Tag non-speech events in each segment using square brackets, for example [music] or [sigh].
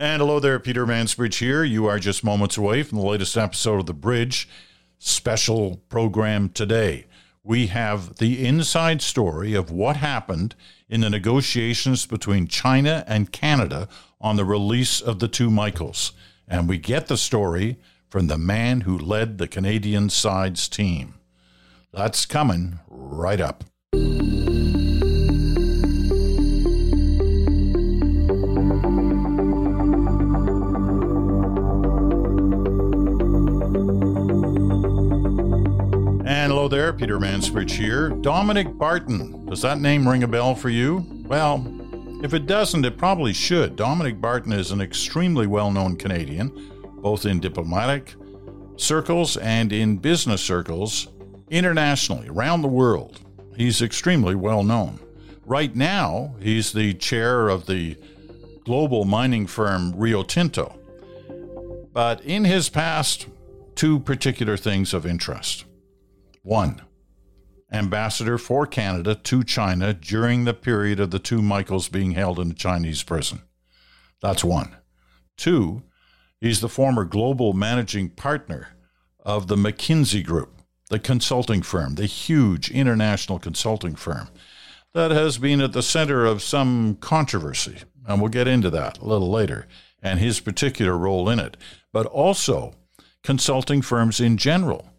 And hello there, Peter Mansbridge here. You are just moments away from the latest episode of The Bridge special program today. We have the inside story of what happened in the negotiations between China and Canada on the release of the two Michaels. And we get the story from the man who led the Canadian side's team. That's coming right up. There, Peter Mansbridge here. Dominic Barton. Does that name ring a bell for you? Well, if it doesn't, it probably should. Dominic Barton is an extremely well known Canadian, both in diplomatic circles and in business circles internationally, around the world. He's extremely well known. Right now, he's the chair of the global mining firm Rio Tinto. But in his past, two particular things of interest. One, ambassador for Canada to China during the period of the two Michaels being held in a Chinese prison. That's one. Two, he's the former global managing partner of the McKinsey Group, the consulting firm, the huge international consulting firm that has been at the center of some controversy. And we'll get into that a little later and his particular role in it, but also consulting firms in general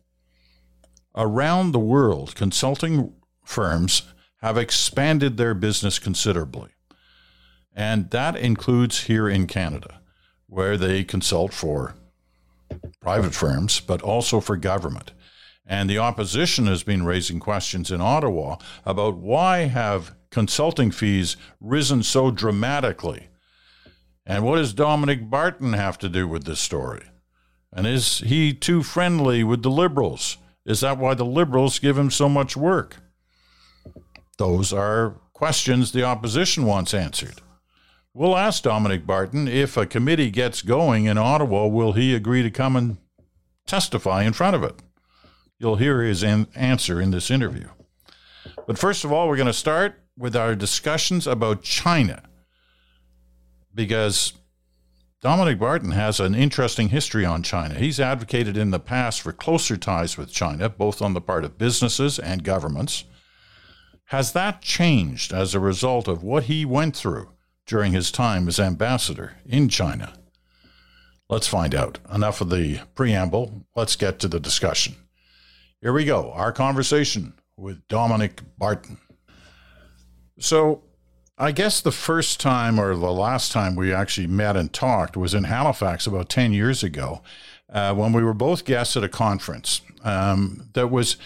Around the world, consulting firms have expanded their business considerably. And that includes here in Canada, where they consult for private firms, but also for government. And the opposition has been raising questions in Ottawa about why have consulting fees risen so dramatically? And what does Dominic Barton have to do with this story? And is he too friendly with the Liberals? Is that why the liberals give him so much work? Those are questions the opposition wants answered. We'll ask Dominic Barton if a committee gets going in Ottawa, will he agree to come and testify in front of it? You'll hear his an- answer in this interview. But first of all, we're going to start with our discussions about China because Dominic Barton has an interesting history on China. He's advocated in the past for closer ties with China, both on the part of businesses and governments. Has that changed as a result of what he went through during his time as ambassador in China? Let's find out. Enough of the preamble. Let's get to the discussion. Here we go. Our conversation with Dominic Barton. So, I guess the first time or the last time we actually met and talked was in Halifax about 10 years ago uh, when we were both guests at a conference um, that was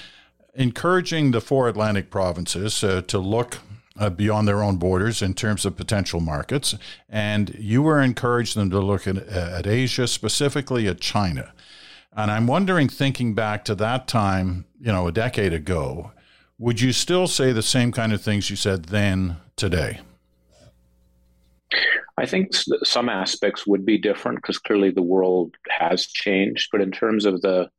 encouraging the four Atlantic provinces uh, to look uh, beyond their own borders in terms of potential markets. And you were encouraging them to look at, at Asia, specifically at China. And I'm wondering, thinking back to that time, you know, a decade ago, would you still say the same kind of things you said then today? I think some aspects would be different because clearly the world has changed. But in terms of the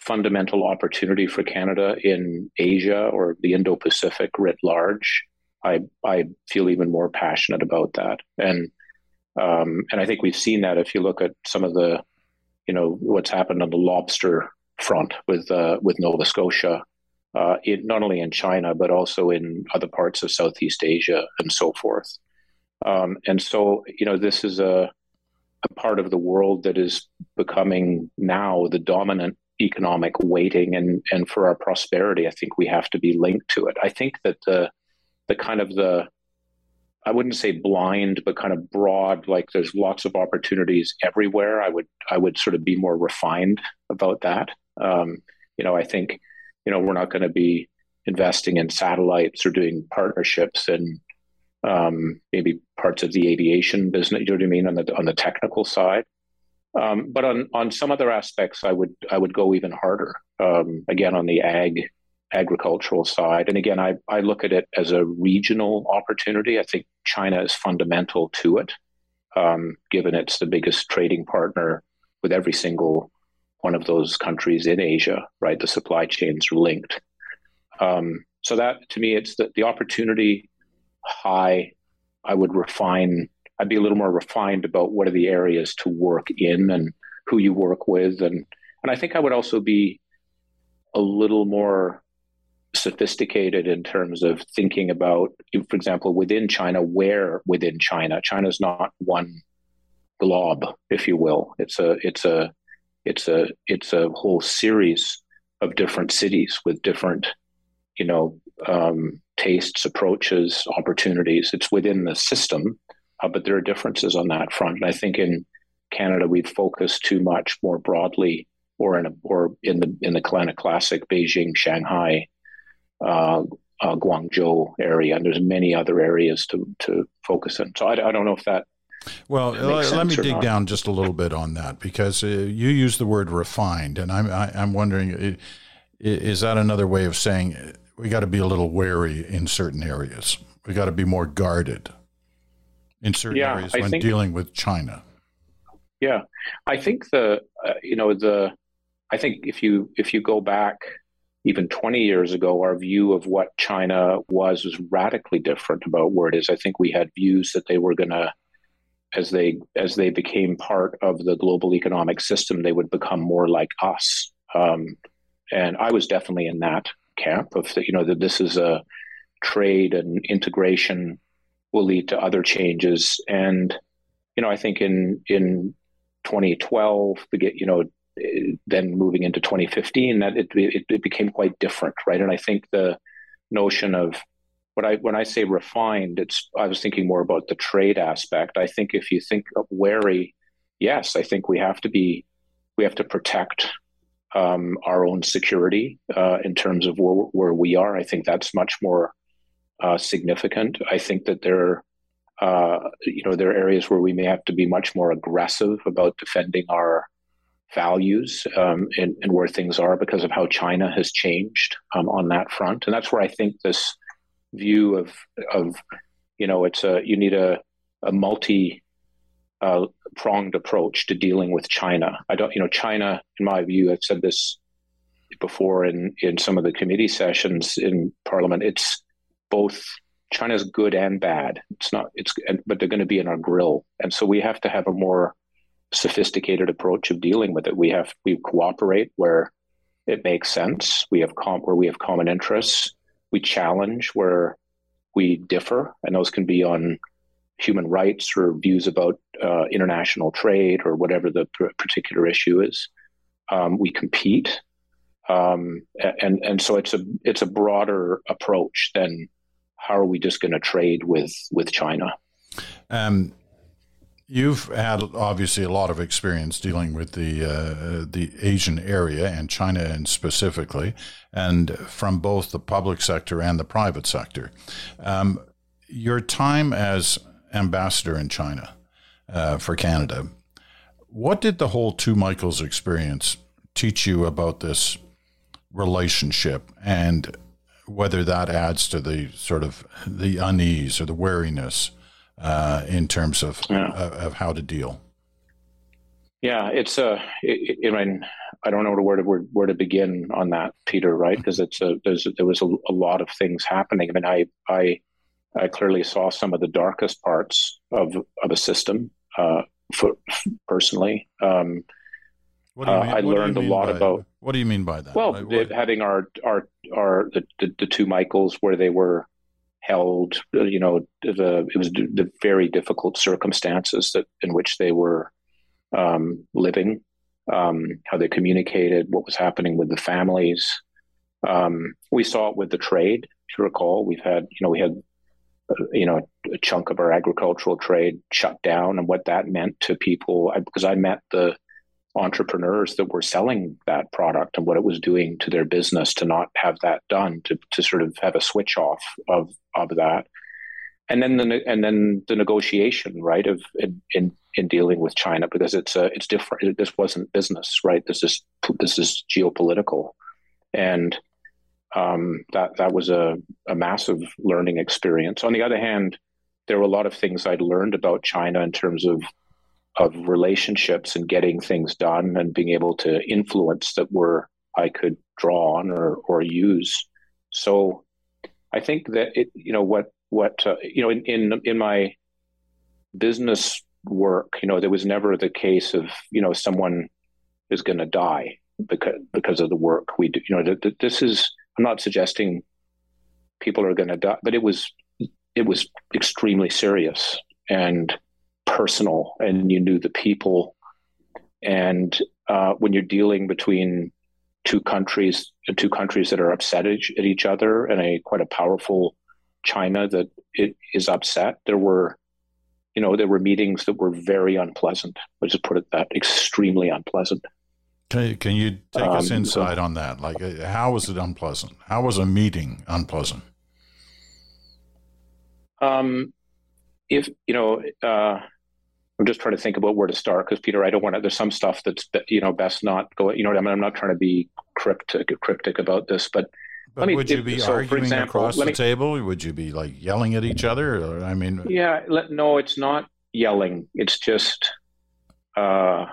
fundamental opportunity for Canada in Asia or the Indo Pacific writ large, I, I feel even more passionate about that. And um, and I think we've seen that if you look at some of the, you know, what's happened on the lobster front with uh, with Nova Scotia uh, in, not only in China, but also in other parts of Southeast Asia and so forth. Um, and so, you know, this is a, a part of the world that is becoming now the dominant economic weighting and, and for our prosperity, I think we have to be linked to it. I think that the, the kind of the, I wouldn't say blind, but kind of broad, like there's lots of opportunities everywhere. I would, I would sort of be more refined about that. Um, you know, I think, you know, we're not going to be investing in satellites or doing partnerships and um, maybe parts of the aviation business. You know what I mean on the on the technical side. Um, but on on some other aspects, I would I would go even harder. Um, again, on the ag agricultural side, and again, I I look at it as a regional opportunity. I think China is fundamental to it, um, given it's the biggest trading partner with every single one of those countries in Asia, right? The supply chains are linked. Um, so that to me, it's the, the opportunity high. I would refine. I'd be a little more refined about what are the areas to work in and who you work with, and and I think I would also be a little more sophisticated in terms of thinking about, for example, within China, where within China, China's not one glob, if you will. It's a it's a it's a it's a whole series of different cities with different, you know, um, tastes, approaches, opportunities. It's within the system, uh, but there are differences on that front. And I think in Canada we've focused too much more broadly, or in a, or in the in the kind of classic Beijing, Shanghai, uh, uh, Guangzhou area, and there's many other areas to to focus in. So I, I don't know if that well, let, let me dig not. down just a little bit on that because uh, you use the word refined, and I'm I, am i am wondering, is that another way of saying we got to be a little wary in certain areas? We got to be more guarded in certain yeah, areas I when think, dealing with China. Yeah, I think the uh, you know the I think if you if you go back even 20 years ago, our view of what China was was radically different about where it is. I think we had views that they were going to as they as they became part of the global economic system, they would become more like us. Um, and I was definitely in that camp of you know that this is a trade and integration will lead to other changes. And you know, I think in in 2012, you know, then moving into 2015, that it, it, it became quite different, right? And I think the notion of when I when I say refined, it's I was thinking more about the trade aspect. I think if you think of wary, yes, I think we have to be we have to protect um, our own security uh, in terms of where, where we are. I think that's much more uh, significant. I think that there, uh, you know, there are areas where we may have to be much more aggressive about defending our values um, and, and, where things are because of how China has changed um, on that front. And that's where I think this view of of you know it's a you need a a multi uh, pronged approach to dealing with China. I don't you know China in my view I've said this before in in some of the committee sessions in Parliament. It's both China's good and bad. It's not it's but they're going to be in our grill, and so we have to have a more sophisticated approach of dealing with it. We have we cooperate where it makes sense. We have com- where we have common interests we challenge where we differ, and those can be on human rights or views about uh, international trade or whatever the particular issue is. Um, we compete, um, and and so it's a it's a broader approach than how are we just going to trade with with China. Um, You've had obviously a lot of experience dealing with the uh, the Asian area and China, and specifically, and from both the public sector and the private sector. Um, your time as ambassador in China uh, for Canada, what did the whole Two Michaels experience teach you about this relationship, and whether that adds to the sort of the unease or the wariness? Uh, in terms of yeah. uh, of how to deal. Yeah, it's a. Uh, it, I mean, I don't know where to where, where to begin on that, Peter. Right? Because mm-hmm. it's a there's there was a, a, lot of things happening. I mean, I I I clearly saw some of the darkest parts of of a system. Uh, for, personally, um, uh, I learned a lot by, about. What do you mean by that? Well, having our our our the, the, the two Michaels where they were held, uh, you know, the it was the very difficult circumstances that in which they were um, living, um, how they communicated, what was happening with the families. Um, we saw it with the trade. If you recall, we've had, you know, we had, uh, you know, a chunk of our agricultural trade shut down, and what that meant to people. I, because I met the entrepreneurs that were selling that product and what it was doing to their business to not have that done to, to sort of have a switch off of of that. And then the and then the negotiation right of in, in in dealing with China because it's a it's different this wasn't business right? This is this is geopolitical. And um, that that was a, a massive learning experience. On the other hand there were a lot of things I'd learned about China in terms of of relationships and getting things done and being able to influence that were I could draw on or or use. So I think that it you know what what uh, you know in, in in my business work, you know, there was never the case of you know someone is going to die because because of the work we do. You know, th- th- this is. I'm not suggesting people are going to die, but it was it was extremely serious and personal, and you knew the people. And uh, when you're dealing between two countries, two countries that are upset at each other, and a quite a powerful China that it is upset, there were you know, there were meetings that were very unpleasant. Let's just put it that extremely unpleasant. Can you, can you take um, us inside so, on that? Like, uh, how was it unpleasant? How was a meeting unpleasant? Um, if you know, uh, I'm just trying to think about where to start because Peter, I don't want to. There's some stuff that's you know best not go. You know, I mean, I'm not trying to be cryptic cryptic about this, but. But me, would you be so arguing example, across the table? Would you be like yelling at each other? Or, I mean, yeah, let, no, it's not yelling. It's just uh,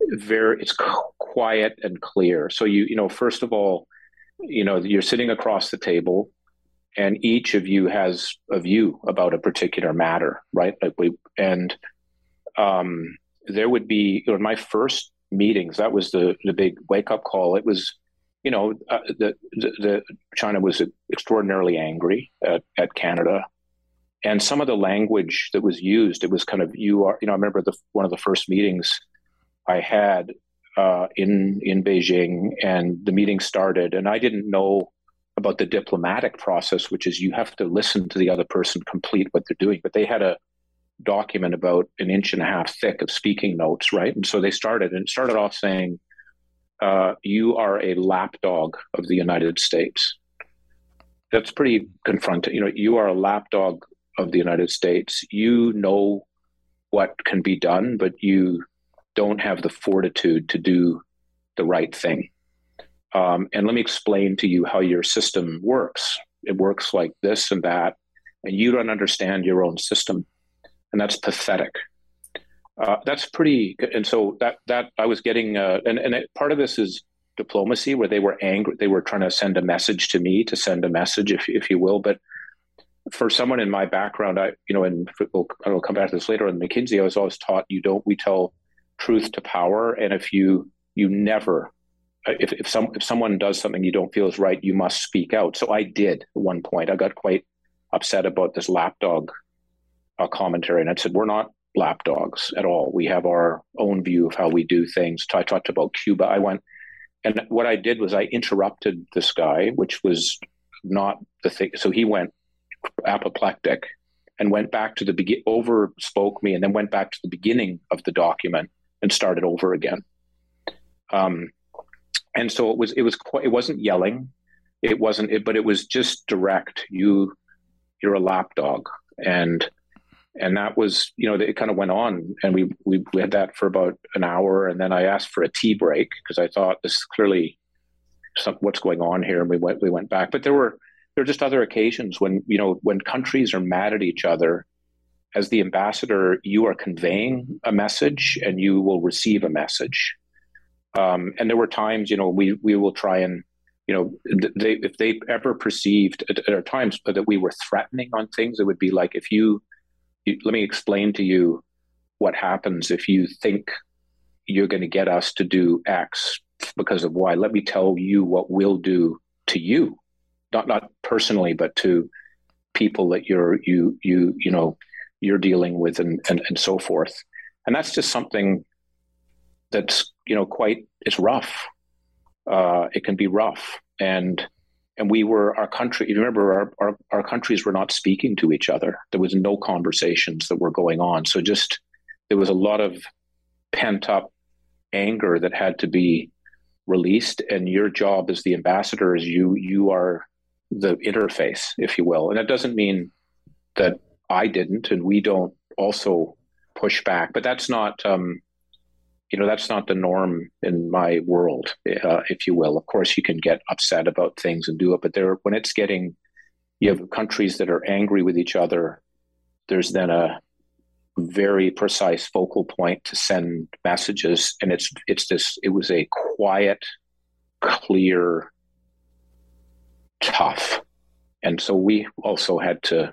very. It's quiet and clear. So you, you know, first of all, you know, you're sitting across the table and each of you has a view about a particular matter, right? Like we and um, there would be you know, my first meetings that was the the big wake up call. It was you know uh, the, the, the China was extraordinarily angry at, at Canada. And some of the language that was used, it was kind of you are, you know, I remember the one of the first meetings I had uh, in in Beijing, and the meeting started, and I didn't know about the diplomatic process, which is you have to listen to the other person complete what they're doing. But they had a document about an inch and a half thick of speaking notes, right? And so they started and started off saying, uh, "You are a lapdog of the United States." That's pretty confronting. You know, you are a lapdog of the United States. You know what can be done, but you don't have the fortitude to do the right thing. Um, and let me explain to you how your system works. It works like this and that, and you don't understand your own system, and that's pathetic. Uh, that's pretty. And so that that I was getting, uh, and and it, part of this is diplomacy, where they were angry. They were trying to send a message to me to send a message, if if you will. But for someone in my background, I you know, and we'll, I'll come back to this later. In McKinsey, I was always taught you don't. We tell truth to power, and if you you never if, if some if someone does something you don't feel is right, you must speak out. So I did at one point. I got quite upset about this lapdog uh, commentary, and I said, "We're not lapdogs at all. We have our own view of how we do things." I talked about Cuba. I went, and what I did was I interrupted this guy, which was not the thing. So he went apoplectic and went back to the begin over spoke me and then went back to the beginning of the document and started over again um, and so it was it was quite, it wasn't yelling. It wasn't it but it was just direct you you're a lapdog and and that was you know it kind of went on and we, we we had that for about an hour and then i asked for a tea break because i thought this is clearly some, what's going on here and we went we went back. But there were there were just other occasions when you know when countries are mad at each other as the ambassador you are conveying a message and you will receive a message um, and there were times, you know, we we will try and, you know, they if they ever perceived at, are times that we were threatening on things, it would be like if you, you let me explain to you what happens if you think you're going to get us to do X because of Y. Let me tell you what we'll do to you, not not personally, but to people that you're you you you know you're dealing with and and, and so forth. And that's just something that's you know quite it's rough. Uh, it can be rough, and and we were our country. You remember our, our our countries were not speaking to each other. There was no conversations that were going on. So just there was a lot of pent up anger that had to be released. And your job as the ambassador is you you are the interface, if you will. And that doesn't mean that I didn't and we don't also push back, but that's not um, you know that's not the norm in my world uh, if you will of course you can get upset about things and do it but there when it's getting you have countries that are angry with each other there's then a very precise focal point to send messages and it's it's this it was a quiet clear tough and so we also had to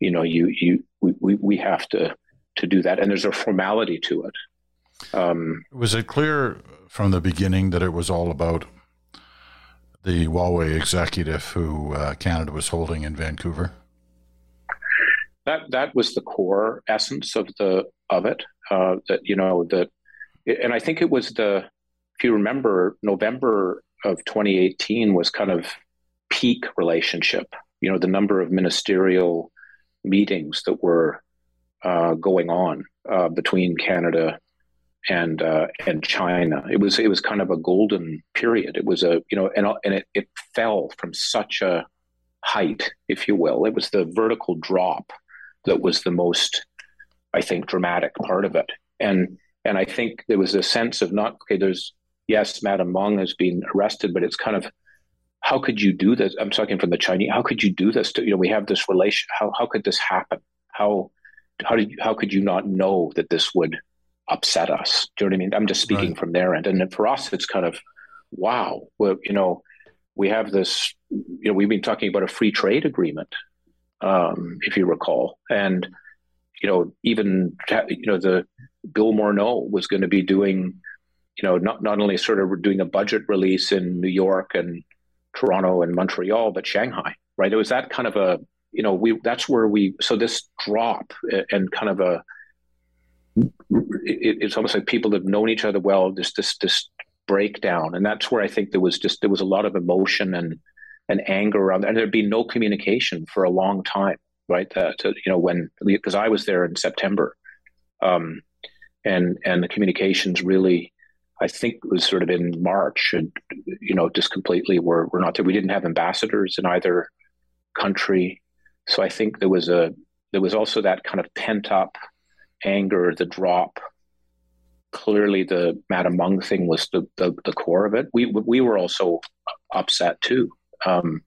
you know, you you we we have to to do that, and there's a formality to it. Um, was it clear from the beginning that it was all about the Huawei executive who uh, Canada was holding in Vancouver? That that was the core essence of the of it. Uh, that you know that, and I think it was the if you remember November of 2018 was kind of peak relationship. You know the number of ministerial meetings that were uh, going on uh, between Canada and uh, and China. It was it was kind of a golden period. It was a you know and and it, it fell from such a height, if you will. It was the vertical drop that was the most, I think, dramatic part of it. And and I think there was a sense of not okay. There's yes, Madam Meng has been arrested, but it's kind of how could you do this? I'm talking from the Chinese. How could you do this? To, you know, we have this relation. How how could this happen? How how did you, how could you not know that this would upset us? Do you know what I mean? I'm just speaking right. from their end, and for us, it's kind of wow. Well, you know, we have this. You know, we've been talking about a free trade agreement, um, if you recall, and you know, even you know, the Bill Morneau was going to be doing, you know, not not only sort of doing a budget release in New York and Toronto and Montreal, but Shanghai, right? It was that kind of a, you know, we that's where we so this drop and kind of a, it, it's almost like people have known each other well. This this this breakdown, and that's where I think there was just there was a lot of emotion and and anger around, and there'd been no communication for a long time, right? That you know when because I was there in September, um, and and the communications really I think it was sort of in March, and you know, just completely were were not there. We didn't have ambassadors in either country, so I think there was a there was also that kind of pent up anger, the drop. Clearly, the Madam Meng thing was the, the, the core of it. We we were also upset too. Um,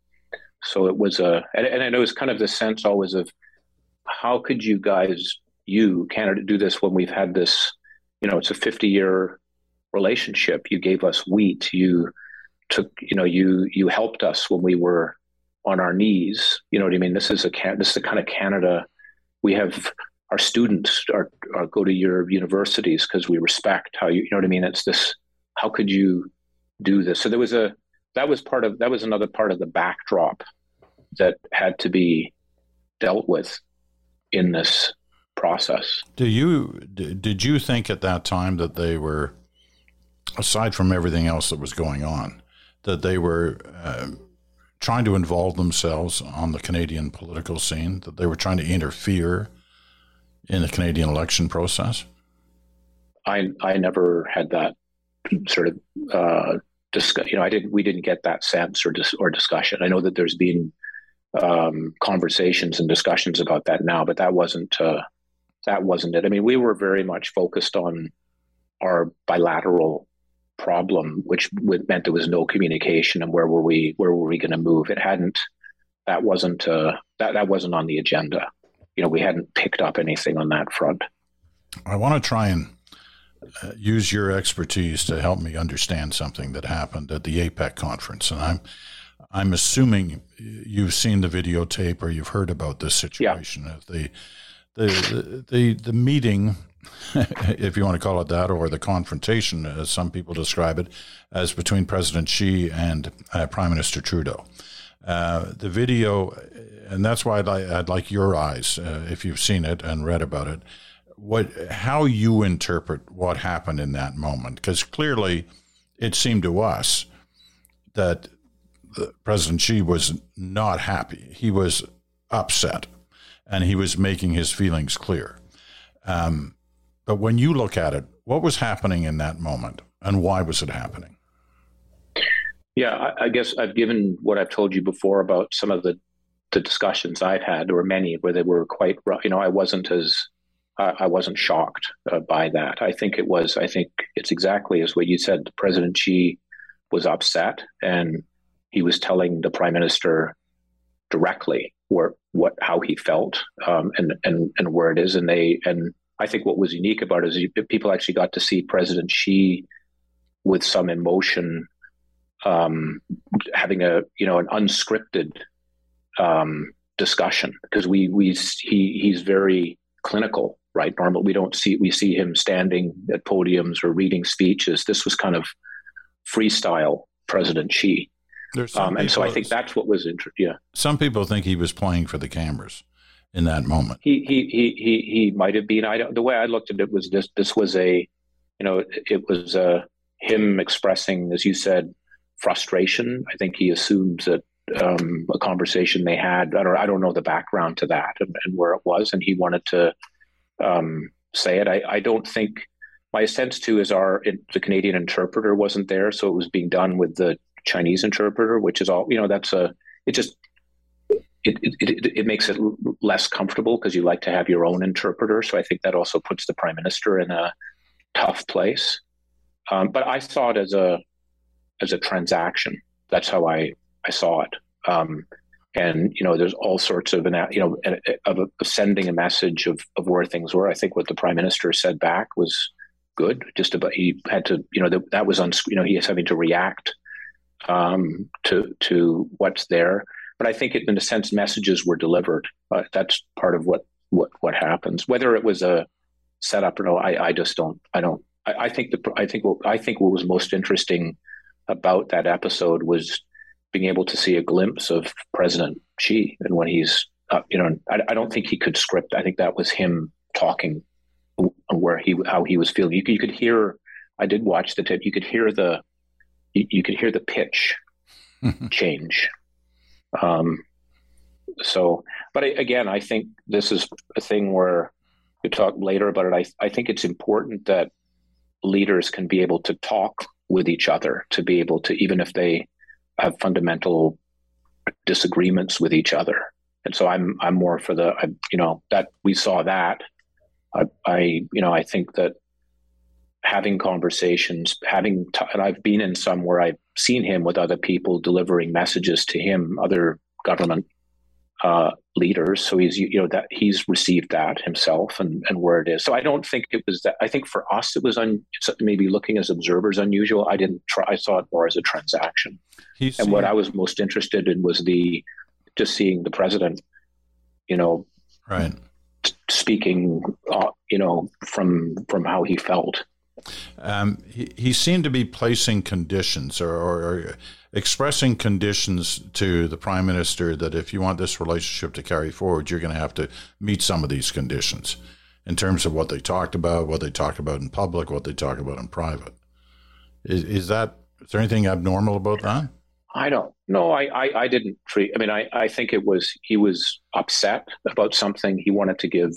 so it was a, and, and I know it's kind of the sense always of how could you guys, you Canada, do this when we've had this, you know, it's a fifty year relationship. You gave us wheat. You took, you know, you you helped us when we were on our knees. You know what I mean? This is a this is the kind of Canada we have. Our students are, are go to your universities because we respect how you. You know what I mean? It's this. How could you do this? So there was a that was part of that was another part of the backdrop that had to be dealt with in this process. Do you did you think at that time that they were aside from everything else that was going on, that they were uh, trying to involve themselves on the Canadian political scene, that they were trying to interfere in the Canadian election process? I I never had that sort of uh, discuss. You know, I didn't. We didn't get that sense or dis- or discussion. I know that there's been um, conversations and discussions about that now, but that wasn't uh, that wasn't it. I mean, we were very much focused on our bilateral problem, which meant there was no communication and where were we where were we going to move? It hadn't that wasn't uh, that that wasn't on the agenda. You know, we hadn't picked up anything on that front. I want to try and uh, use your expertise to help me understand something that happened at the APEC conference, and I'm I'm assuming you've seen the videotape or you've heard about this situation yeah. of the the the the meeting [laughs] if you want to call it that, or the confrontation, as some people describe it, as between President Xi and uh, Prime Minister Trudeau. Uh, the video, and that's why I'd, I'd like your eyes, uh, if you've seen it and read about it, what how you interpret what happened in that moment, because clearly it seemed to us that President Xi was not happy. He was upset, and he was making his feelings clear. Um, but when you look at it, what was happening in that moment and why was it happening? Yeah, I guess I've given what I've told you before about some of the, the discussions I've had, or many where they were quite, you know, I wasn't as, I wasn't shocked uh, by that. I think it was, I think it's exactly as what you said. President Xi was upset and he was telling the prime minister directly where, what, how he felt um, and, and, and where it is. And they, and I think what was unique about it is people actually got to see President Xi with some emotion, um, having a you know an unscripted um, discussion because we we he he's very clinical right? Normal we don't see we see him standing at podiums or reading speeches. This was kind of freestyle president xi. Um, and so i think that's what was interesting yeah. Some people think he was playing for the cameras in that moment. He he he he, he might have been i don't the way i looked at it was this this was a you know it, it was a him expressing as you said frustration. I think he assumes that um, a conversation they had. I don't, I don't know the background to that and, and where it was, and he wanted to um, say it. I, I don't think my sense too is our the Canadian interpreter wasn't there, so it was being done with the Chinese interpreter, which is all you know. That's a it just it it, it, it makes it less comfortable because you like to have your own interpreter. So I think that also puts the prime minister in a tough place. Um, but I saw it as a as a transaction. That's how I I saw it. Um, and you know, there's all sorts of an you know of, of sending a message of of where things were. I think what the prime minister said back was good. Just about he had to you know that, that was on you know he is having to react um, to to what's there. But I think it, in a sense, messages were delivered. Uh, that's part of what what what happens. Whether it was a setup or no, I I just don't I don't I, I think the I think what I think what was most interesting about that episode was being able to see a glimpse of President Xi and when he's, uh, you know, I, I, don't think he could script. I think that was him talking where he how he was feeling. You could, you could hear. I did watch the tape. You could hear the you, you could hear the pitch [laughs] change. Um, so, but I, again, I think this is a thing where we talk later about it. I I think it's important that leaders can be able to talk with each other to be able to even if they have fundamental disagreements with each other. And so I'm I'm more for the I, you know that we saw that. I, I you know I think that having conversations, having t- and I've been in some where I've seen him with other people delivering messages to him, other government uh, leaders. So he's you know that he's received that himself and and where it is. So I don't think it was that. I think for us it was un, maybe looking as observers unusual. I didn't try. I saw it more as a transaction. He's and what I was most interested in was the just seeing the president, you know, right, speaking, uh, you know, from from how he felt. Um, he, he seemed to be placing conditions or, or, or, expressing conditions to the prime minister that if you want this relationship to carry forward, you're going to have to meet some of these conditions in terms of what they talked about, what they talked about in public, what they talked about in private. Is, is that is there anything abnormal about that? I don't know. I, I, I didn't treat. I mean, I, I think it was he was upset about something. He wanted to give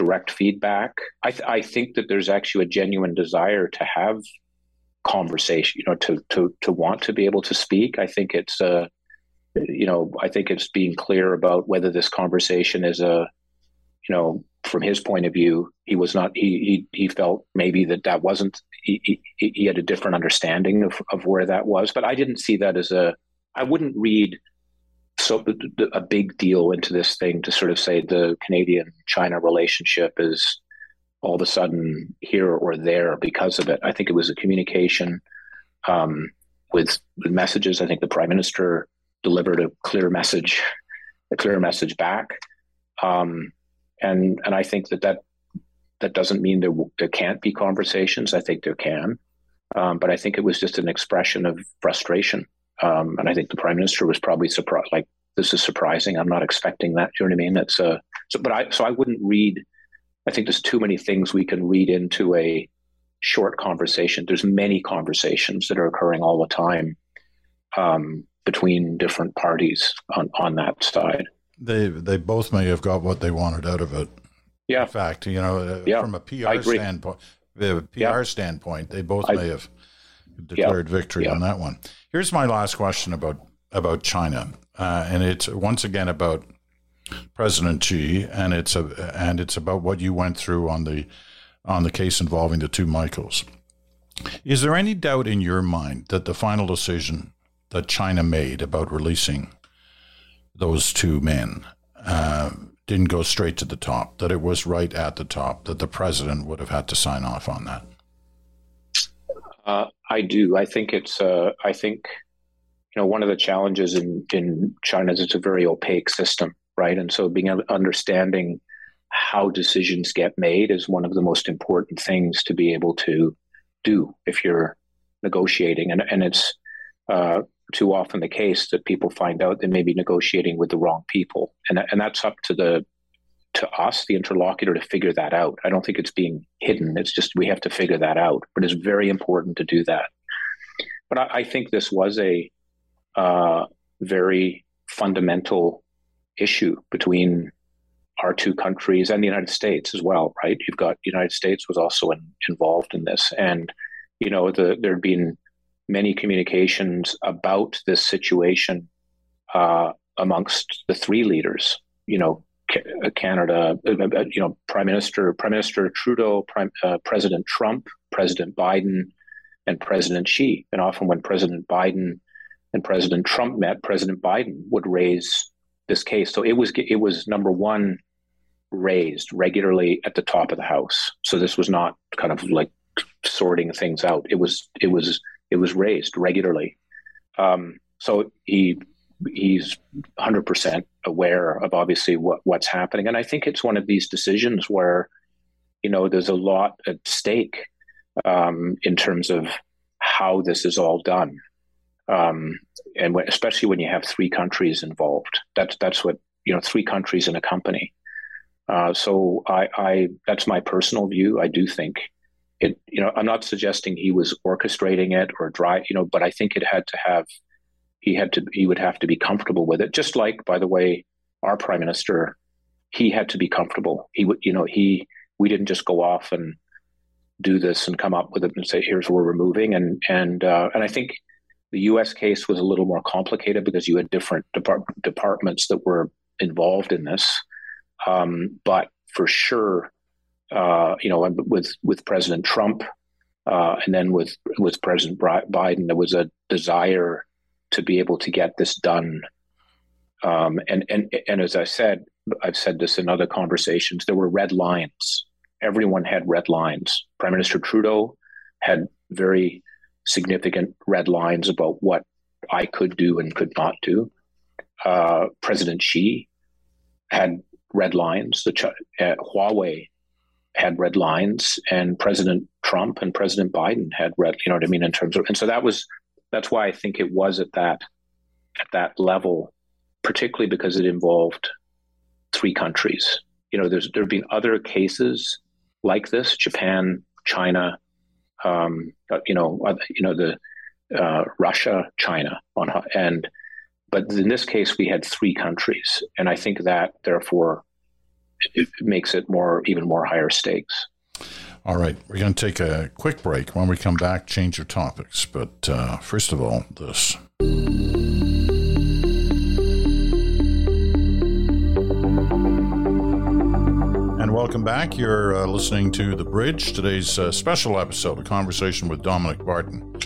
direct feedback. I, th- I think that there's actually a genuine desire to have conversation. You know, to to to want to be able to speak. I think it's uh, you know, I think it's being clear about whether this conversation is a, you know, from his point of view, he was not. He he, he felt maybe that that wasn't. He, he, he had a different understanding of of where that was, but I didn't see that as a. I wouldn't read so a big deal into this thing to sort of say the Canadian China relationship is all of a sudden here or there because of it. I think it was a communication um, with, with messages. I think the prime minister delivered a clear message, a clear message back, um, and and I think that that that doesn't mean there there can't be conversations. I think there can, um, but I think it was just an expression of frustration um, and I think the prime minister was probably surprised, like, this is surprising. I'm not expecting that. Do you know what I mean? That's uh, so, but I, so I wouldn't read, I think there's too many things we can read into a short conversation. There's many conversations that are occurring all the time um, between different parties on, on that side. They, they both may have got what they wanted out of it. Yeah. In fact, you know, uh, yeah, from a PR standpoint, the PR yeah. standpoint, they both I, may have declared yeah. victory on that one. Here's my last question about about China, uh, and it's once again about President Xi, and it's a, and it's about what you went through on the on the case involving the two Michaels. Is there any doubt in your mind that the final decision that China made about releasing those two men uh, didn't go straight to the top? That it was right at the top? That the president would have had to sign off on that? Uh, I do. I think it's. Uh, I think you know one of the challenges in in China is it's a very opaque system, right? And so being understanding how decisions get made is one of the most important things to be able to do if you're negotiating. And, and it's uh, too often the case that people find out they may be negotiating with the wrong people. And, and that's up to the to us, the interlocutor, to figure that out. I don't think it's being hidden. It's just we have to figure that out. But it's very important to do that. But I, I think this was a uh, very fundamental issue between our two countries and the United States as well, right? You've got the United States was also in, involved in this, and you know the, there had been many communications about this situation uh, amongst the three leaders. You know, Canada, uh, uh, you know, Prime Minister Prime Minister Trudeau, Prime, uh, President Trump, President Biden, and President Xi. And often when President Biden and President Trump met, President Biden would raise this case. So it was it was number one raised regularly at the top of the house. So this was not kind of like sorting things out. It was it was it was raised regularly. Um, so he he's 100% aware of obviously what what's happening, and I think it's one of these decisions where you know there's a lot at stake um, in terms of how this is all done. Um, and when, especially when you have three countries involved, that's that's what you know, three countries in a company. Uh, so I, I, that's my personal view. I do think it. You know, I'm not suggesting he was orchestrating it or dry. You know, but I think it had to have. He had to. He would have to be comfortable with it. Just like, by the way, our prime minister, he had to be comfortable. He would. You know, he. We didn't just go off and do this and come up with it and say, "Here's where we're moving." And and uh, and I think the U.S. case was a little more complicated because you had different depart- departments that were involved in this. Um, but for sure, uh, you know, with with President Trump, uh, and then with with President Biden, there was a desire to be able to get this done. Um, and and and as I said, I've said this in other conversations. There were red lines. Everyone had red lines. Prime Minister Trudeau had very significant red lines about what I could do and could not do. Uh, President Xi had red lines. The uh, Huawei had red lines, and President Trump and President Biden had red. You know what I mean in terms of, and so that was that's why I think it was at that at that level, particularly because it involved three countries. You know, there's there have been other cases like this: Japan, China, um, uh, you know, you know the uh, Russia, China, on and but in this case we had three countries, and I think that therefore it makes it more even more higher stakes. All right, we're going to take a quick break. When we come back, change your topics. But uh, first of all, this. Welcome back. You're uh, listening to The Bridge, today's uh, special episode, a conversation with Dominic Barton,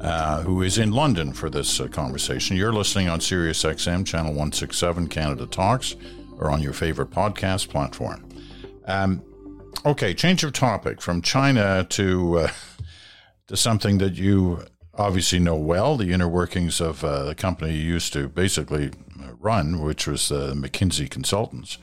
uh, who is in London for this uh, conversation. You're listening on Sirius XM, channel 167, Canada Talks or on your favorite podcast platform. Um, okay, change of topic from China to uh, to something that you obviously know well, the inner workings of uh, the company you used to basically run, which was uh, McKinsey Consultants.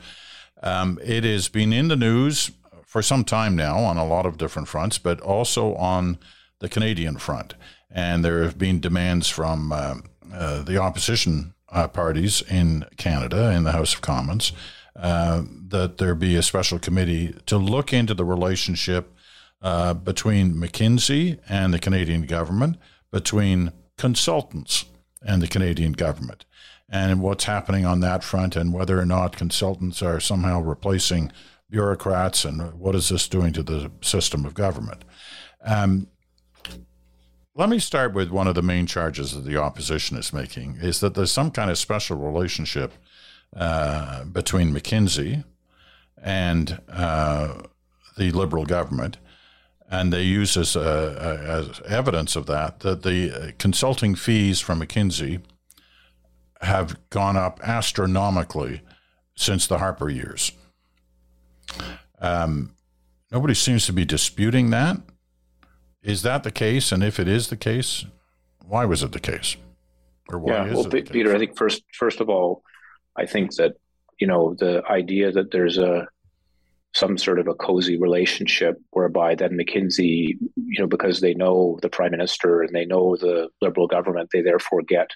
Um, it has been in the news for some time now on a lot of different fronts, but also on the Canadian front. And there have been demands from uh, uh, the opposition uh, parties in Canada in the House of Commons uh, that there be a special committee to look into the relationship uh, between McKinsey and the Canadian government, between consultants and the Canadian government, and what's happening on that front, and whether or not consultants are somehow replacing bureaucrats, and what is this doing to the system of government. Um, let me start with one of the main charges that the opposition is making is that there's some kind of special relationship uh, between McKinsey and uh, the Liberal government. And they use as, uh, as evidence of that that the consulting fees from McKinsey have gone up astronomically since the Harper years. Um, nobody seems to be disputing that. Is that the case? And if it is the case, why was it the case? Or why yeah, well, Peter, I think first, first of all, I think that you know, the idea that there's a some sort of a cozy relationship whereby then McKinsey, you know, because they know the prime minister and they know the liberal government, they therefore get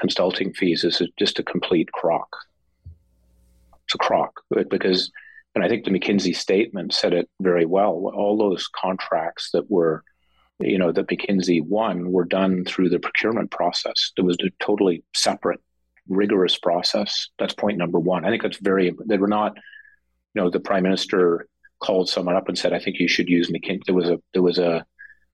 consulting fees is just a complete crock. It's a crock because, and I think the McKinsey statement said it very well. All those contracts that were, you know, that McKinsey won were done through the procurement process. It was a totally separate, rigorous process. That's point number one. I think that's very. They were not you know, the prime minister called someone up and said, "I think you should use McKinsey." There was a there was a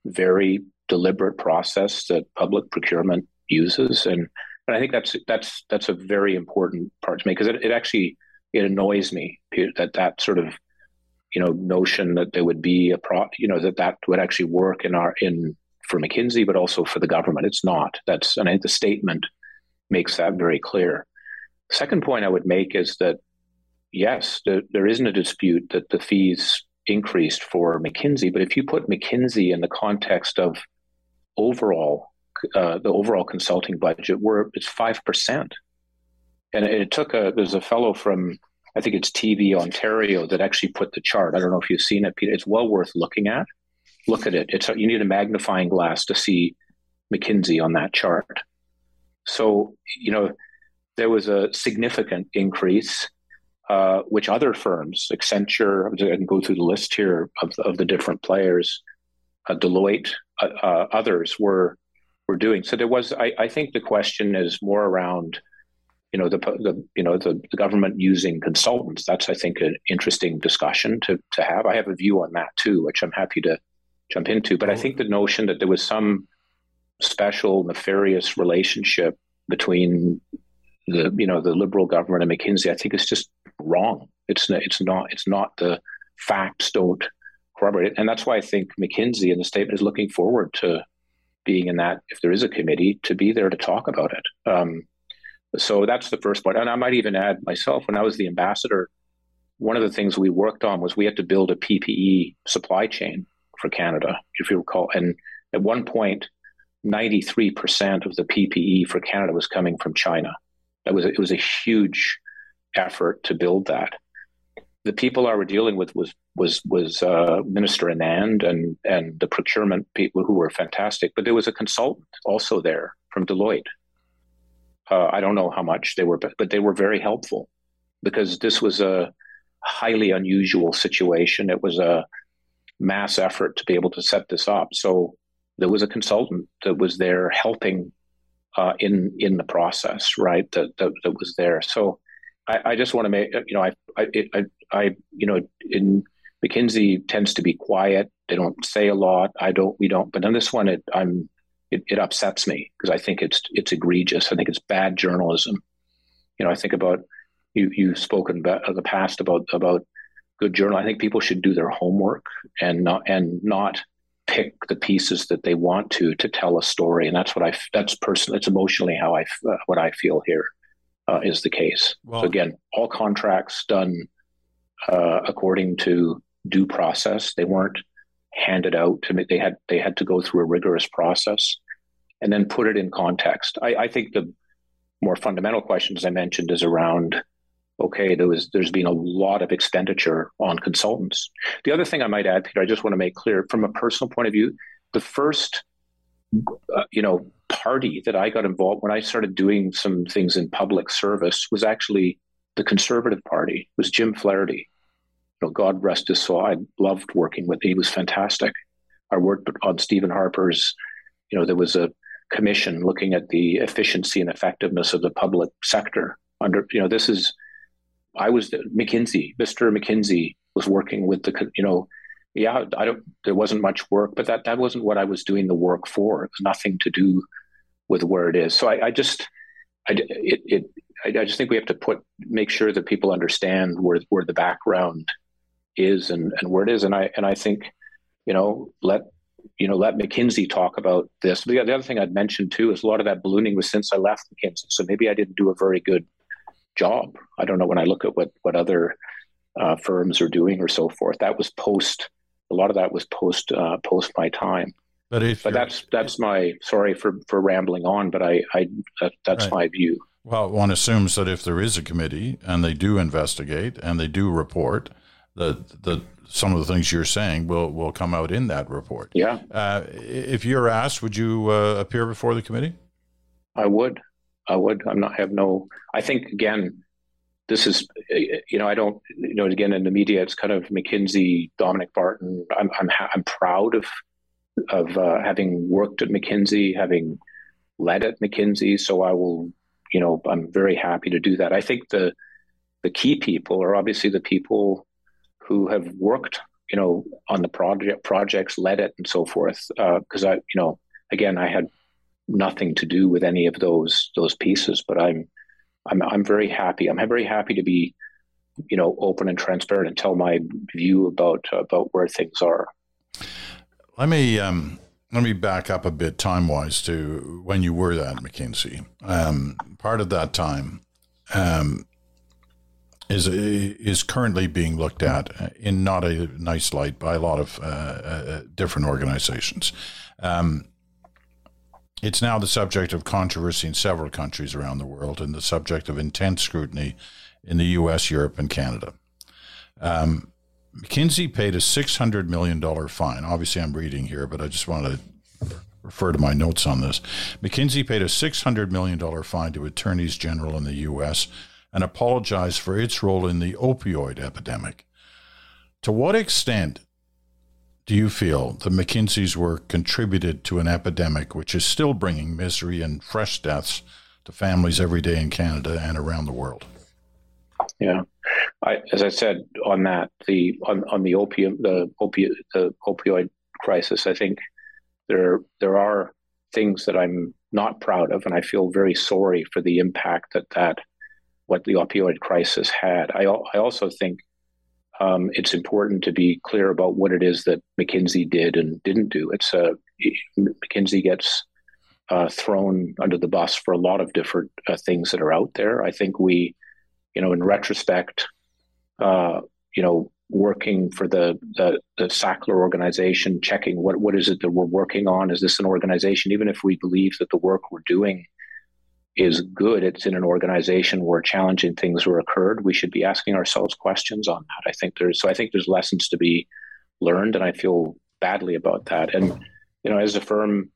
very deliberate process that public procurement uses, and and I think that's that's that's a very important part to me because it, it actually it annoys me that that sort of you know notion that there would be a pro you know that that would actually work in our in for McKinsey, but also for the government. It's not. That's and I think the statement makes that very clear. Second point I would make is that yes, there, there isn't a dispute that the fees increased for McKinsey, but if you put McKinsey in the context of overall uh, the overall consulting budget, where it's five percent, and it took a there's a fellow from I think it's TV Ontario that actually put the chart. I don't know if you've seen it, Peter. It's well worth looking at. Look at it. It's you need a magnifying glass to see McKinsey on that chart. So you know there was a significant increase uh, which other firms, Accenture, I can go through the list here of, of the different players, uh, Deloitte, uh, uh, others were were doing. So there was, I, I, think, the question is more around, you know, the, the you know the, the government using consultants. That's I think an interesting discussion to to have. I have a view on that too, which I'm happy to jump into. But I think the notion that there was some special nefarious relationship between the you know the liberal government and McKinsey, I think is just wrong. It's it's not it's not the facts don't corroborate it, and that's why I think McKinsey in the statement is looking forward to being in that if there is a committee to be there to talk about it. Um, so that's the first point, and I might even add myself when I was the ambassador. One of the things we worked on was we had to build a PPE supply chain for Canada, if you recall. And at one point, 93% of the PPE for Canada was coming from China. That was it was a huge effort to build that. The people I were dealing with was was was uh, Minister Anand and and the procurement people who were fantastic, but there was a consultant also there from Deloitte. Uh, I don't know how much they were, but, but they were very helpful because this was a highly unusual situation. It was a mass effort to be able to set this up. So there was a consultant that was there helping uh, in in the process, right? That, that, that was there. So I, I, just want to make you know I I, I I you know in McKinsey tends to be quiet. They don't say a lot. I don't. We don't. But on this one, it I'm it, it upsets me because I think it's it's egregious. I think it's bad journalism. You know, I think about you you've spoken about in the past about about good journal. I think people should do their homework and not and not pick the pieces that they want to to tell a story. And that's what I that's personally it's emotionally how I uh, what I feel here uh, is the case. So again, all contracts done uh, according to due process. They weren't handed out to me. They had they had to go through a rigorous process and then put it in context. I, I think the more fundamental questions I mentioned is around okay, there was there's been a lot of expenditure on consultants. The other thing I might add, Peter, I just want to make clear from a personal point of view, the first uh, you know party that I got involved when I started doing some things in public service was actually the Conservative Party. Was Jim Flaherty. God rest his soul. I loved working with him. He was fantastic. I worked on Stephen Harper's. You know, there was a commission looking at the efficiency and effectiveness of the public sector. Under you know, this is I was McKinsey. Mister McKinsey was working with the you know yeah, I don't. There wasn't much work, but that that wasn't what I was doing the work for. It was nothing to do with where it is. So I, I just, I it, it I just think we have to put make sure that people understand where where the background is and and where it is. And I and I think, you know, let you know let McKinsey talk about this. The, the other thing I'd mention too is a lot of that ballooning was since I left McKinsey. So maybe I didn't do a very good job. I don't know when I look at what what other uh, firms are doing or so forth. That was post a lot of that was post uh, post my time. But, but that's that's my sorry for, for rambling on, but I, I that, that's right. my view. Well, one assumes that if there is a committee and they do investigate and they do report, that that some of the things you're saying will will come out in that report. Yeah. Uh, if you're asked, would you uh, appear before the committee? I would. I would. I'm not have no. I think again, this is you know I don't you know again in the media it's kind of McKinsey, Dominic Barton. I'm I'm I'm proud of of uh, having worked at McKinsey, having led at McKinsey. So I will you know I'm very happy to do that. I think the the key people are obviously the people who have worked you know on the project projects, led it, and so forth. Because uh, I you know again I had nothing to do with any of those those pieces. But I'm I'm I'm very happy. I'm very happy to be, you know, open and transparent and tell my view about about where things are. Let me um, let me back up a bit time wise to when you were at McKinsey. Um, part of that time um, is is currently being looked at in not a nice light by a lot of uh, uh, different organizations. Um, it's now the subject of controversy in several countries around the world and the subject of intense scrutiny in the US, Europe, and Canada. Um, McKinsey paid a $600 million fine. Obviously, I'm reading here, but I just want to refer to my notes on this. McKinsey paid a $600 million fine to attorneys general in the U.S. and apologized for its role in the opioid epidemic. To what extent do you feel that McKinsey's work contributed to an epidemic which is still bringing misery and fresh deaths to families every day in Canada and around the world? Yeah, I, as I said on that, the on, on the opium, the opi- the opioid crisis, I think there there are things that I'm not proud of, and I feel very sorry for the impact that that what the opioid crisis had. I I also think um, it's important to be clear about what it is that McKinsey did and didn't do. It's McKinsey gets uh, thrown under the bus for a lot of different uh, things that are out there. I think we, you know, in retrospect, uh, you know, working for the, the the Sackler organization, checking what what is it that we're working on? Is this an organization? Even if we believe that the work we're doing is good. It's in an organization where challenging things were occurred. We should be asking ourselves questions on that. I think there's so I think there's lessons to be learned, and I feel badly about that. And you know, as a firm,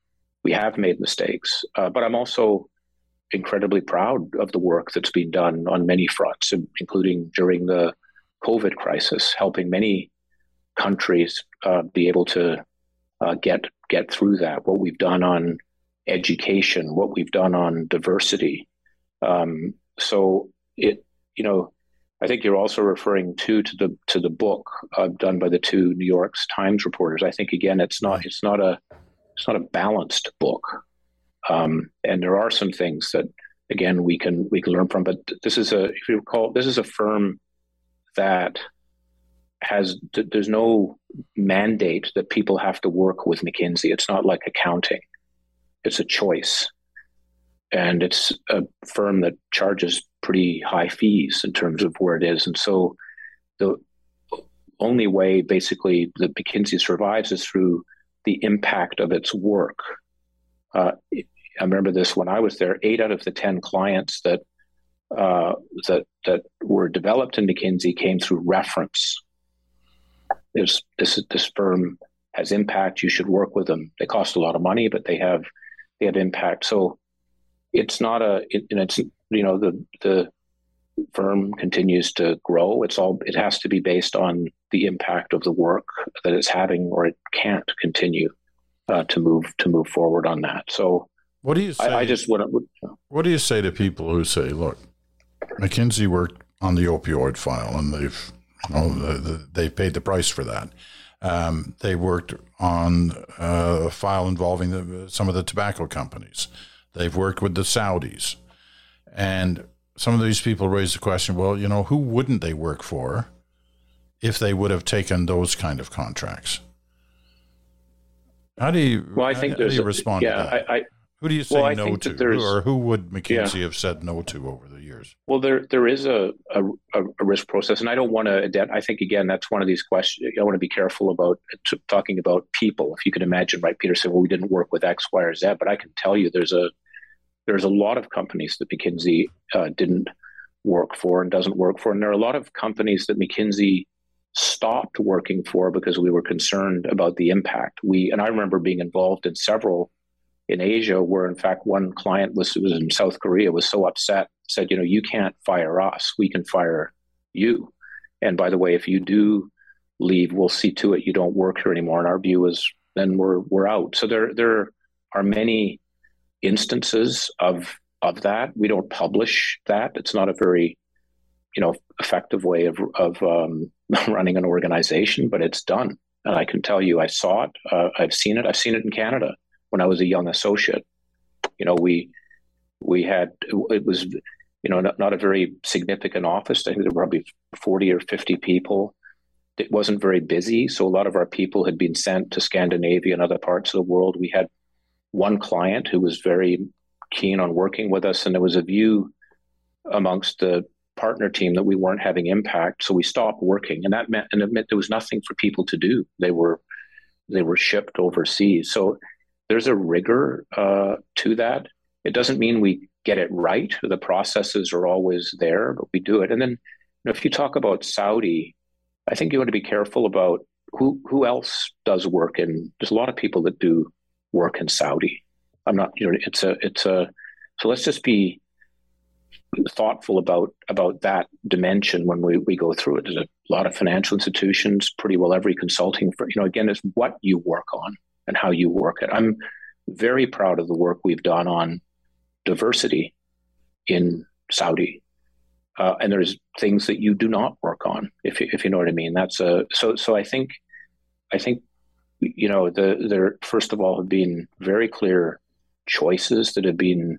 we have made mistakes, uh, but I'm also incredibly proud of the work that's been done on many fronts, including during the COVID crisis, helping many countries uh, be able to uh, get get through that. What we've done on education, what we've done on diversity. Um, so it, you know, I think you're also referring to to the to the book uh, done by the two New York Times reporters. I think again, it's not it's not a it's not a balanced book, um, and there are some things that again we can we can learn from. But this is a if you recall, this is a firm that has there's no mandate that people have to work with McKinsey. It's not like accounting it's a choice. And it's a firm that charges pretty high fees in terms of where it is. And so the only way basically that McKinsey survives is through the impact of its work. Uh, I remember this when I was there. Eight out of the ten clients that uh, that that were developed in McKinsey came through reference. This this this firm has impact. You should work with them. They cost a lot of money, but they have they have impact. So it's not a, it, and it's, you know, the, the firm continues to grow. It's all, it has to be based on the impact of the work that it's having, or it can't continue uh, to move, to move forward on that. So what do you say? I, I just to, what do you say to people who say, look, McKinsey worked on the opioid file and they've, you know, they paid the price for that. Um, they worked on uh, a file involving the, some of the tobacco companies. They've worked with the Saudis. And some of these people raise the question well, you know, who wouldn't they work for if they would have taken those kind of contracts? How do you, well, I think how, how do you respond yeah, to that? I, I, who do you say well, no to, or who would McKinsey yeah. have said no to over the years? Well, there there is a a, a risk process, and I don't want to. I think again, that's one of these questions. I want to be careful about t- talking about people. If you can imagine, right, Peter said, "Well, we didn't work with X, Y, or Z," but I can tell you, there's a there's a lot of companies that McKinsey uh, didn't work for and doesn't work for. And there are a lot of companies that McKinsey stopped working for because we were concerned about the impact. We and I remember being involved in several in Asia where in fact one client was, was in South Korea was so upset, said, you know, you can't fire us, we can fire you. And by the way, if you do leave, we'll see to it you don't work here anymore. And our view is then we're we're out. So there there are many instances of of that. We don't publish that. It's not a very you know effective way of of um, [laughs] running an organization, but it's done. And I can tell you, I saw it. Uh, I've seen it. I've seen it in Canada when I was a young associate. You know, we we had it was you know not, not a very significant office. I think there were probably forty or fifty people. It wasn't very busy, so a lot of our people had been sent to Scandinavia and other parts of the world. We had one client who was very keen on working with us, and there was a view amongst the partner team that we weren't having impact, so we stopped working, and that meant and it meant there was nothing for people to do. They were they were shipped overseas. So there's a rigor uh, to that. It doesn't mean we get it right. The processes are always there, but we do it. And then you know, if you talk about Saudi, I think you want to be careful about who who else does work. And there's a lot of people that do work in Saudi. I'm not. You know, it's a it's a. So let's just be thoughtful about about that dimension when we, we go through it. There's a lot of financial institutions, pretty well every consulting you know, again, it's what you work on and how you work it. I'm very proud of the work we've done on diversity in Saudi. Uh, and there's things that you do not work on, if you, if you know what I mean. That's a so so. I think I think you know the there first of all have been very clear choices that have been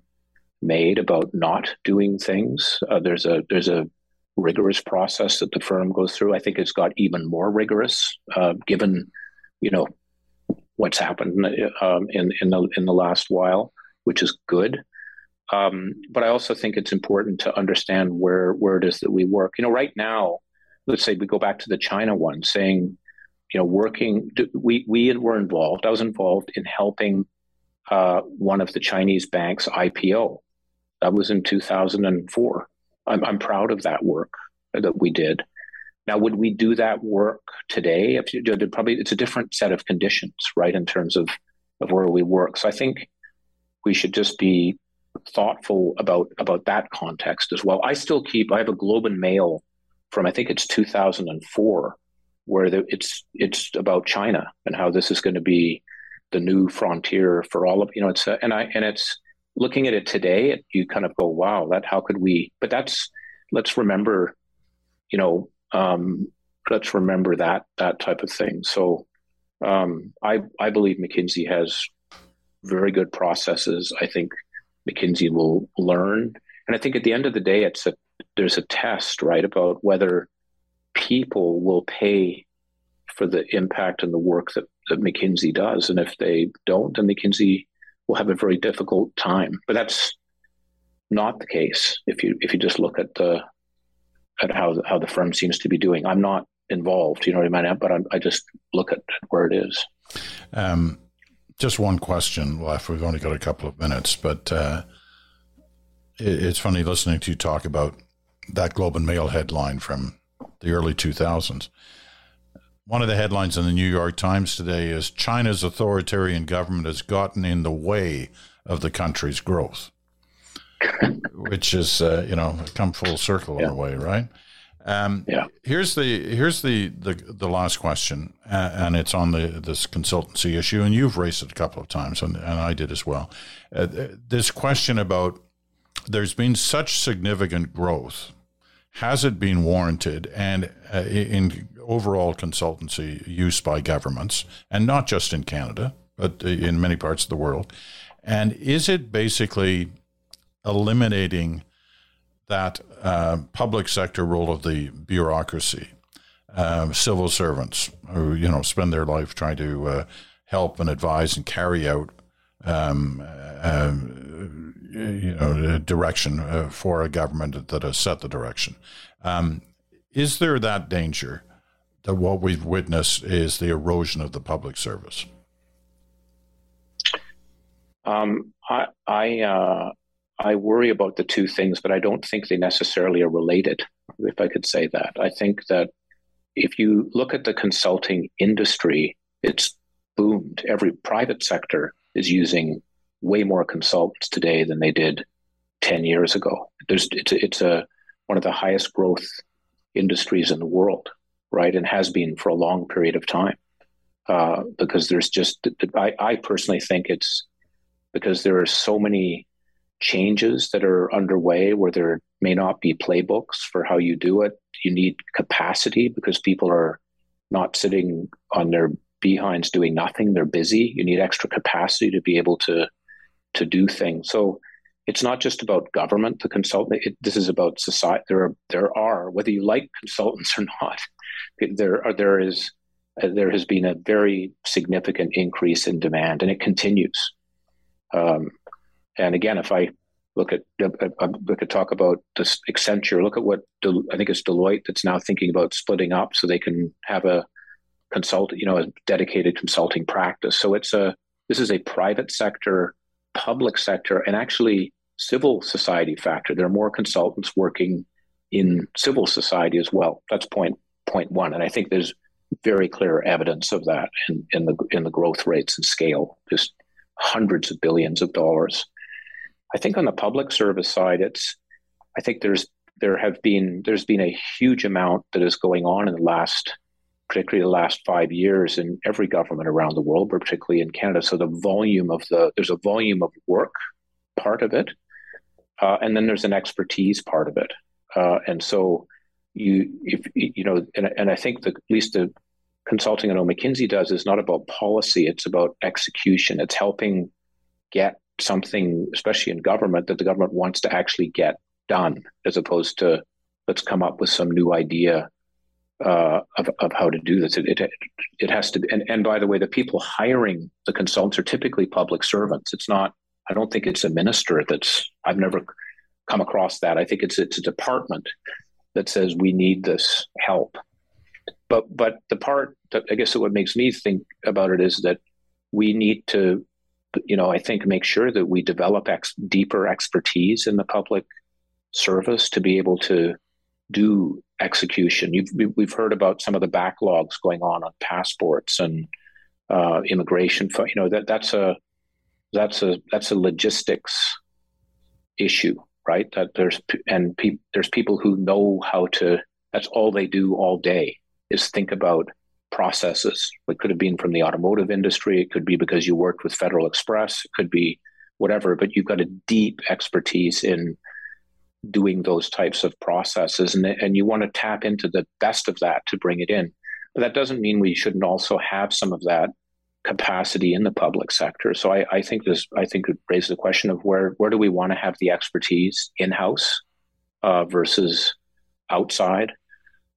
made about not doing things. Uh, there's a there's a rigorous process that the firm goes through. I think it's got even more rigorous uh, given you know what's happened um, in in the in the last while, which is good. Um, but I also think it's important to understand where where it is that we work. You know, right now, let's say we go back to the China one, saying, you know, working. We we were involved. I was involved in helping uh, one of the Chinese banks IPO. That was in 2004. I'm, I'm proud of that work that we did. Now, would we do that work today? If you probably it's a different set of conditions, right, in terms of of where we work. So I think we should just be thoughtful about about that context as well. I still keep. I have a Globe and Mail from I think it's 2004, where the, it's it's about China and how this is going to be the new frontier for all of you know. It's a, and I and it's looking at it today. You kind of go, wow, that how could we? But that's let's remember, you know, um, let's remember that that type of thing. So um, I I believe McKinsey has very good processes. I think McKinsey will learn, and I think at the end of the day, it's a there's a test right about whether people will pay for the impact and the work that, that McKinsey does, and if they don't, then McKinsey will have a very difficult time. But that's not the case if you if you just look at the at how how the firm seems to be doing. I'm not involved, you know what I mean? But I'm, i just look at where it is. Um, just one question left. We've only got a couple of minutes, but uh, it, it's funny listening to you talk about that Globe and Mail headline from the early 2000s. One of the headlines in the New York Times today is China's authoritarian government has gotten in the way of the country's growth. Which is uh, you know come full circle yeah. in a way, right? Um, yeah. Here's the here's the the, the last question, uh, and it's on the this consultancy issue, and you've raised it a couple of times, and, and I did as well. Uh, this question about there's been such significant growth, has it been warranted, and uh, in overall consultancy use by governments, and not just in Canada, but in many parts of the world, and is it basically eliminating that uh, public sector role of the bureaucracy, uh, civil servants who you know spend their life trying to uh, help and advise and carry out um, uh, you know direction uh, for a government that has set the direction. Um, is there that danger that what we've witnessed is the erosion of the public service? Um, I, I uh, I worry about the two things, but I don't think they necessarily are related, if I could say that. I think that if you look at the consulting industry, it's boomed. Every private sector is using way more consultants today than they did 10 years ago. There's, it's, a, it's a, one of the highest growth industries in the world, right? And has been for a long period of time. Uh, because there's just, I, I personally think it's because there are so many changes that are underway where there may not be playbooks for how you do it. You need capacity because people are not sitting on their behinds doing nothing. They're busy. You need extra capacity to be able to to do things. So it's not just about government, the consultant. It, this is about society. There are there are whether you like consultants or not, there are there is uh, there has been a very significant increase in demand, and it continues. Um, and again, if I look at uh, uh, look at talk about this Accenture, look at what Del, I think it's Deloitte that's now thinking about splitting up so they can have a consult, you know, a dedicated consulting practice. So it's a this is a private sector, public sector, and actually civil society factor. There are more consultants working in civil society as well. That's point point one, and I think there's very clear evidence of that in, in the in the growth rates and scale, just hundreds of billions of dollars. I think on the public service side, it's I think there's there have been there's been a huge amount that is going on in the last particularly the last five years in every government around the world, but particularly in Canada. So the volume of the there's a volume of work part of it, uh, and then there's an expertise part of it. Uh, and so you if you know, and, and I think that at least the consulting I know McKinsey does is not about policy; it's about execution. It's helping get something, especially in government, that the government wants to actually get done, as opposed to let's come up with some new idea uh, of, of how to do this. It, it, it has to and, and by the way, the people hiring the consultants are typically public servants. It's not, I don't think it's a minister that's, I've never come across that. I think it's, it's a department that says we need this help. But, but the part that I guess what makes me think about it is that we need to, you know, I think make sure that we develop ex- deeper expertise in the public service to be able to do execution. You've, we've heard about some of the backlogs going on on passports and uh, immigration. You know that that's a that's a that's a logistics issue, right? That there's and pe- there's people who know how to. That's all they do all day is think about processes. It could have been from the automotive industry. It could be because you worked with Federal Express. It could be whatever. But you've got a deep expertise in doing those types of processes and, and you want to tap into the best of that to bring it in but that doesn't mean we shouldn't also have some of that capacity in the public sector so i, I think this i think it raises the question of where where do we want to have the expertise in-house uh, versus outside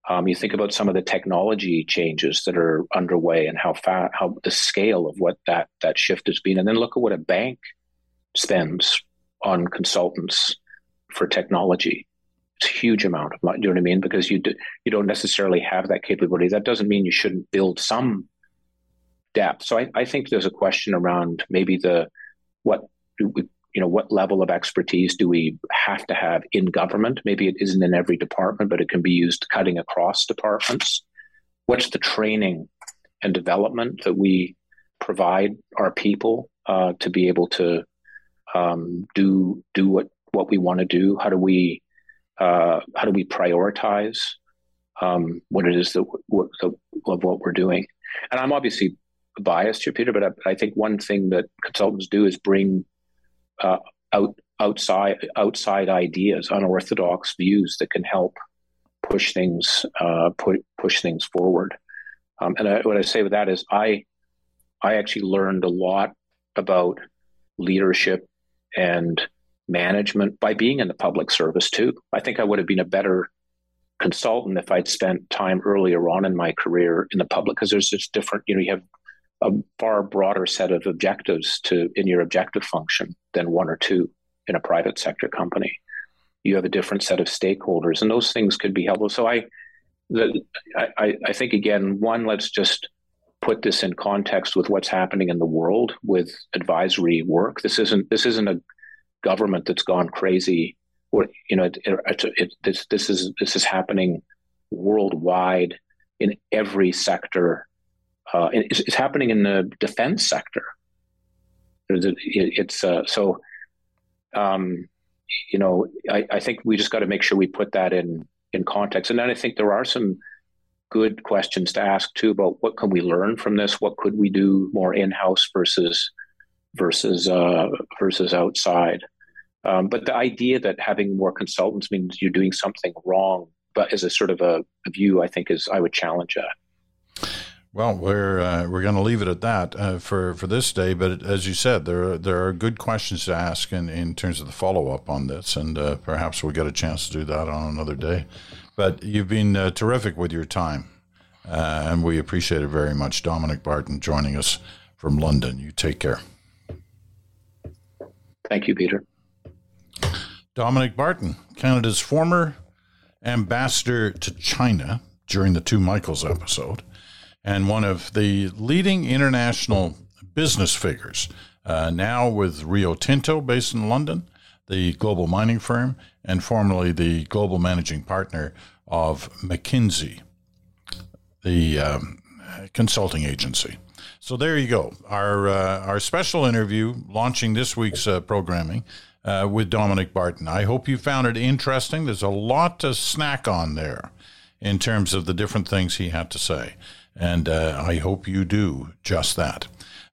um, you think about some of the technology changes that are underway and how fast how the scale of what that that shift has been and then look at what a bank spends on consultants for technology. It's a huge amount of money. Do you know what I mean? Because you do, you don't necessarily have that capability. That doesn't mean you shouldn't build some depth. So I, I think there's a question around maybe the what you know what level of expertise do we have to have in government? Maybe it isn't in every department, but it can be used cutting across departments. What's the training and development that we provide our people uh, to be able to um, do do what what we want to do? How do we uh, how do we prioritize um, what it is that what, the, of what we're doing? And I'm obviously biased here, Peter, but I, I think one thing that consultants do is bring uh, out outside outside ideas, unorthodox views that can help push things uh, push things forward. Um, and I, what I say with that is, I I actually learned a lot about leadership and management by being in the public service too. I think I would have been a better consultant if I'd spent time earlier on in my career in the public because there's just different, you know, you have a far broader set of objectives to in your objective function than one or two in a private sector company. You have a different set of stakeholders, and those things could be helpful. So I, the, I, I think again, one, let's just put this in context with what's happening in the world with advisory work. This isn't this isn't a government that's gone crazy. Or you know, it, it, it, this this is this is happening worldwide in every sector. Uh, it's, it's, happening in the defense sector. It's uh, so. Um, you know, I, I think we just got to make sure we put that in in context. And then I think there are some good questions to ask too about what can we learn from this? What could we do more in house versus versus uh, versus outside? Um, but the idea that having more consultants means you're doing something wrong, but as a sort of a, a view, I think is I would challenge that. Well, we're uh, we're going to leave it at that uh, for for this day. But as you said, there are, there are good questions to ask in, in terms of the follow up on this, and uh, perhaps we'll get a chance to do that on another day. But you've been uh, terrific with your time, uh, and we appreciate it very much. Dominic Barton joining us from London. You take care. Thank you, Peter. Dominic Barton, Canada's former ambassador to China during the Two Michaels episode, and one of the leading international business figures, uh, now with Rio Tinto based in London, the global mining firm, and formerly the global managing partner of McKinsey, the um, consulting agency. So there you go. Our uh, our special interview launching this week's uh, programming uh, with Dominic Barton. I hope you found it interesting. There's a lot to snack on there in terms of the different things he had to say, and uh, I hope you do just that.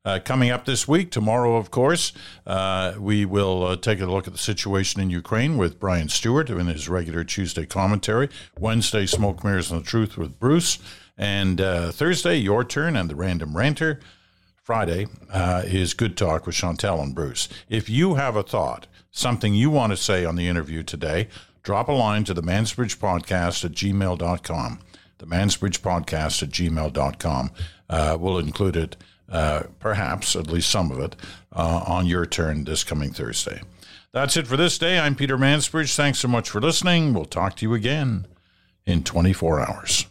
Uh, coming up this week, tomorrow, of course, uh, we will uh, take a look at the situation in Ukraine with Brian Stewart in his regular Tuesday commentary. Wednesday, Smoke Mirrors and the Truth with Bruce. And uh, Thursday, your turn and the Random Ranter. Friday uh, is Good Talk with Chantal and Bruce. If you have a thought, something you want to say on the interview today, drop a line to the Mansbridge Podcast at gmail.com. The Mansbridge Podcast at gmail.com. Uh, we'll include it uh, perhaps at least some of it, uh, on your turn this coming Thursday. That's it for this day. I'm Peter Mansbridge. Thanks so much for listening. We'll talk to you again in 24 hours.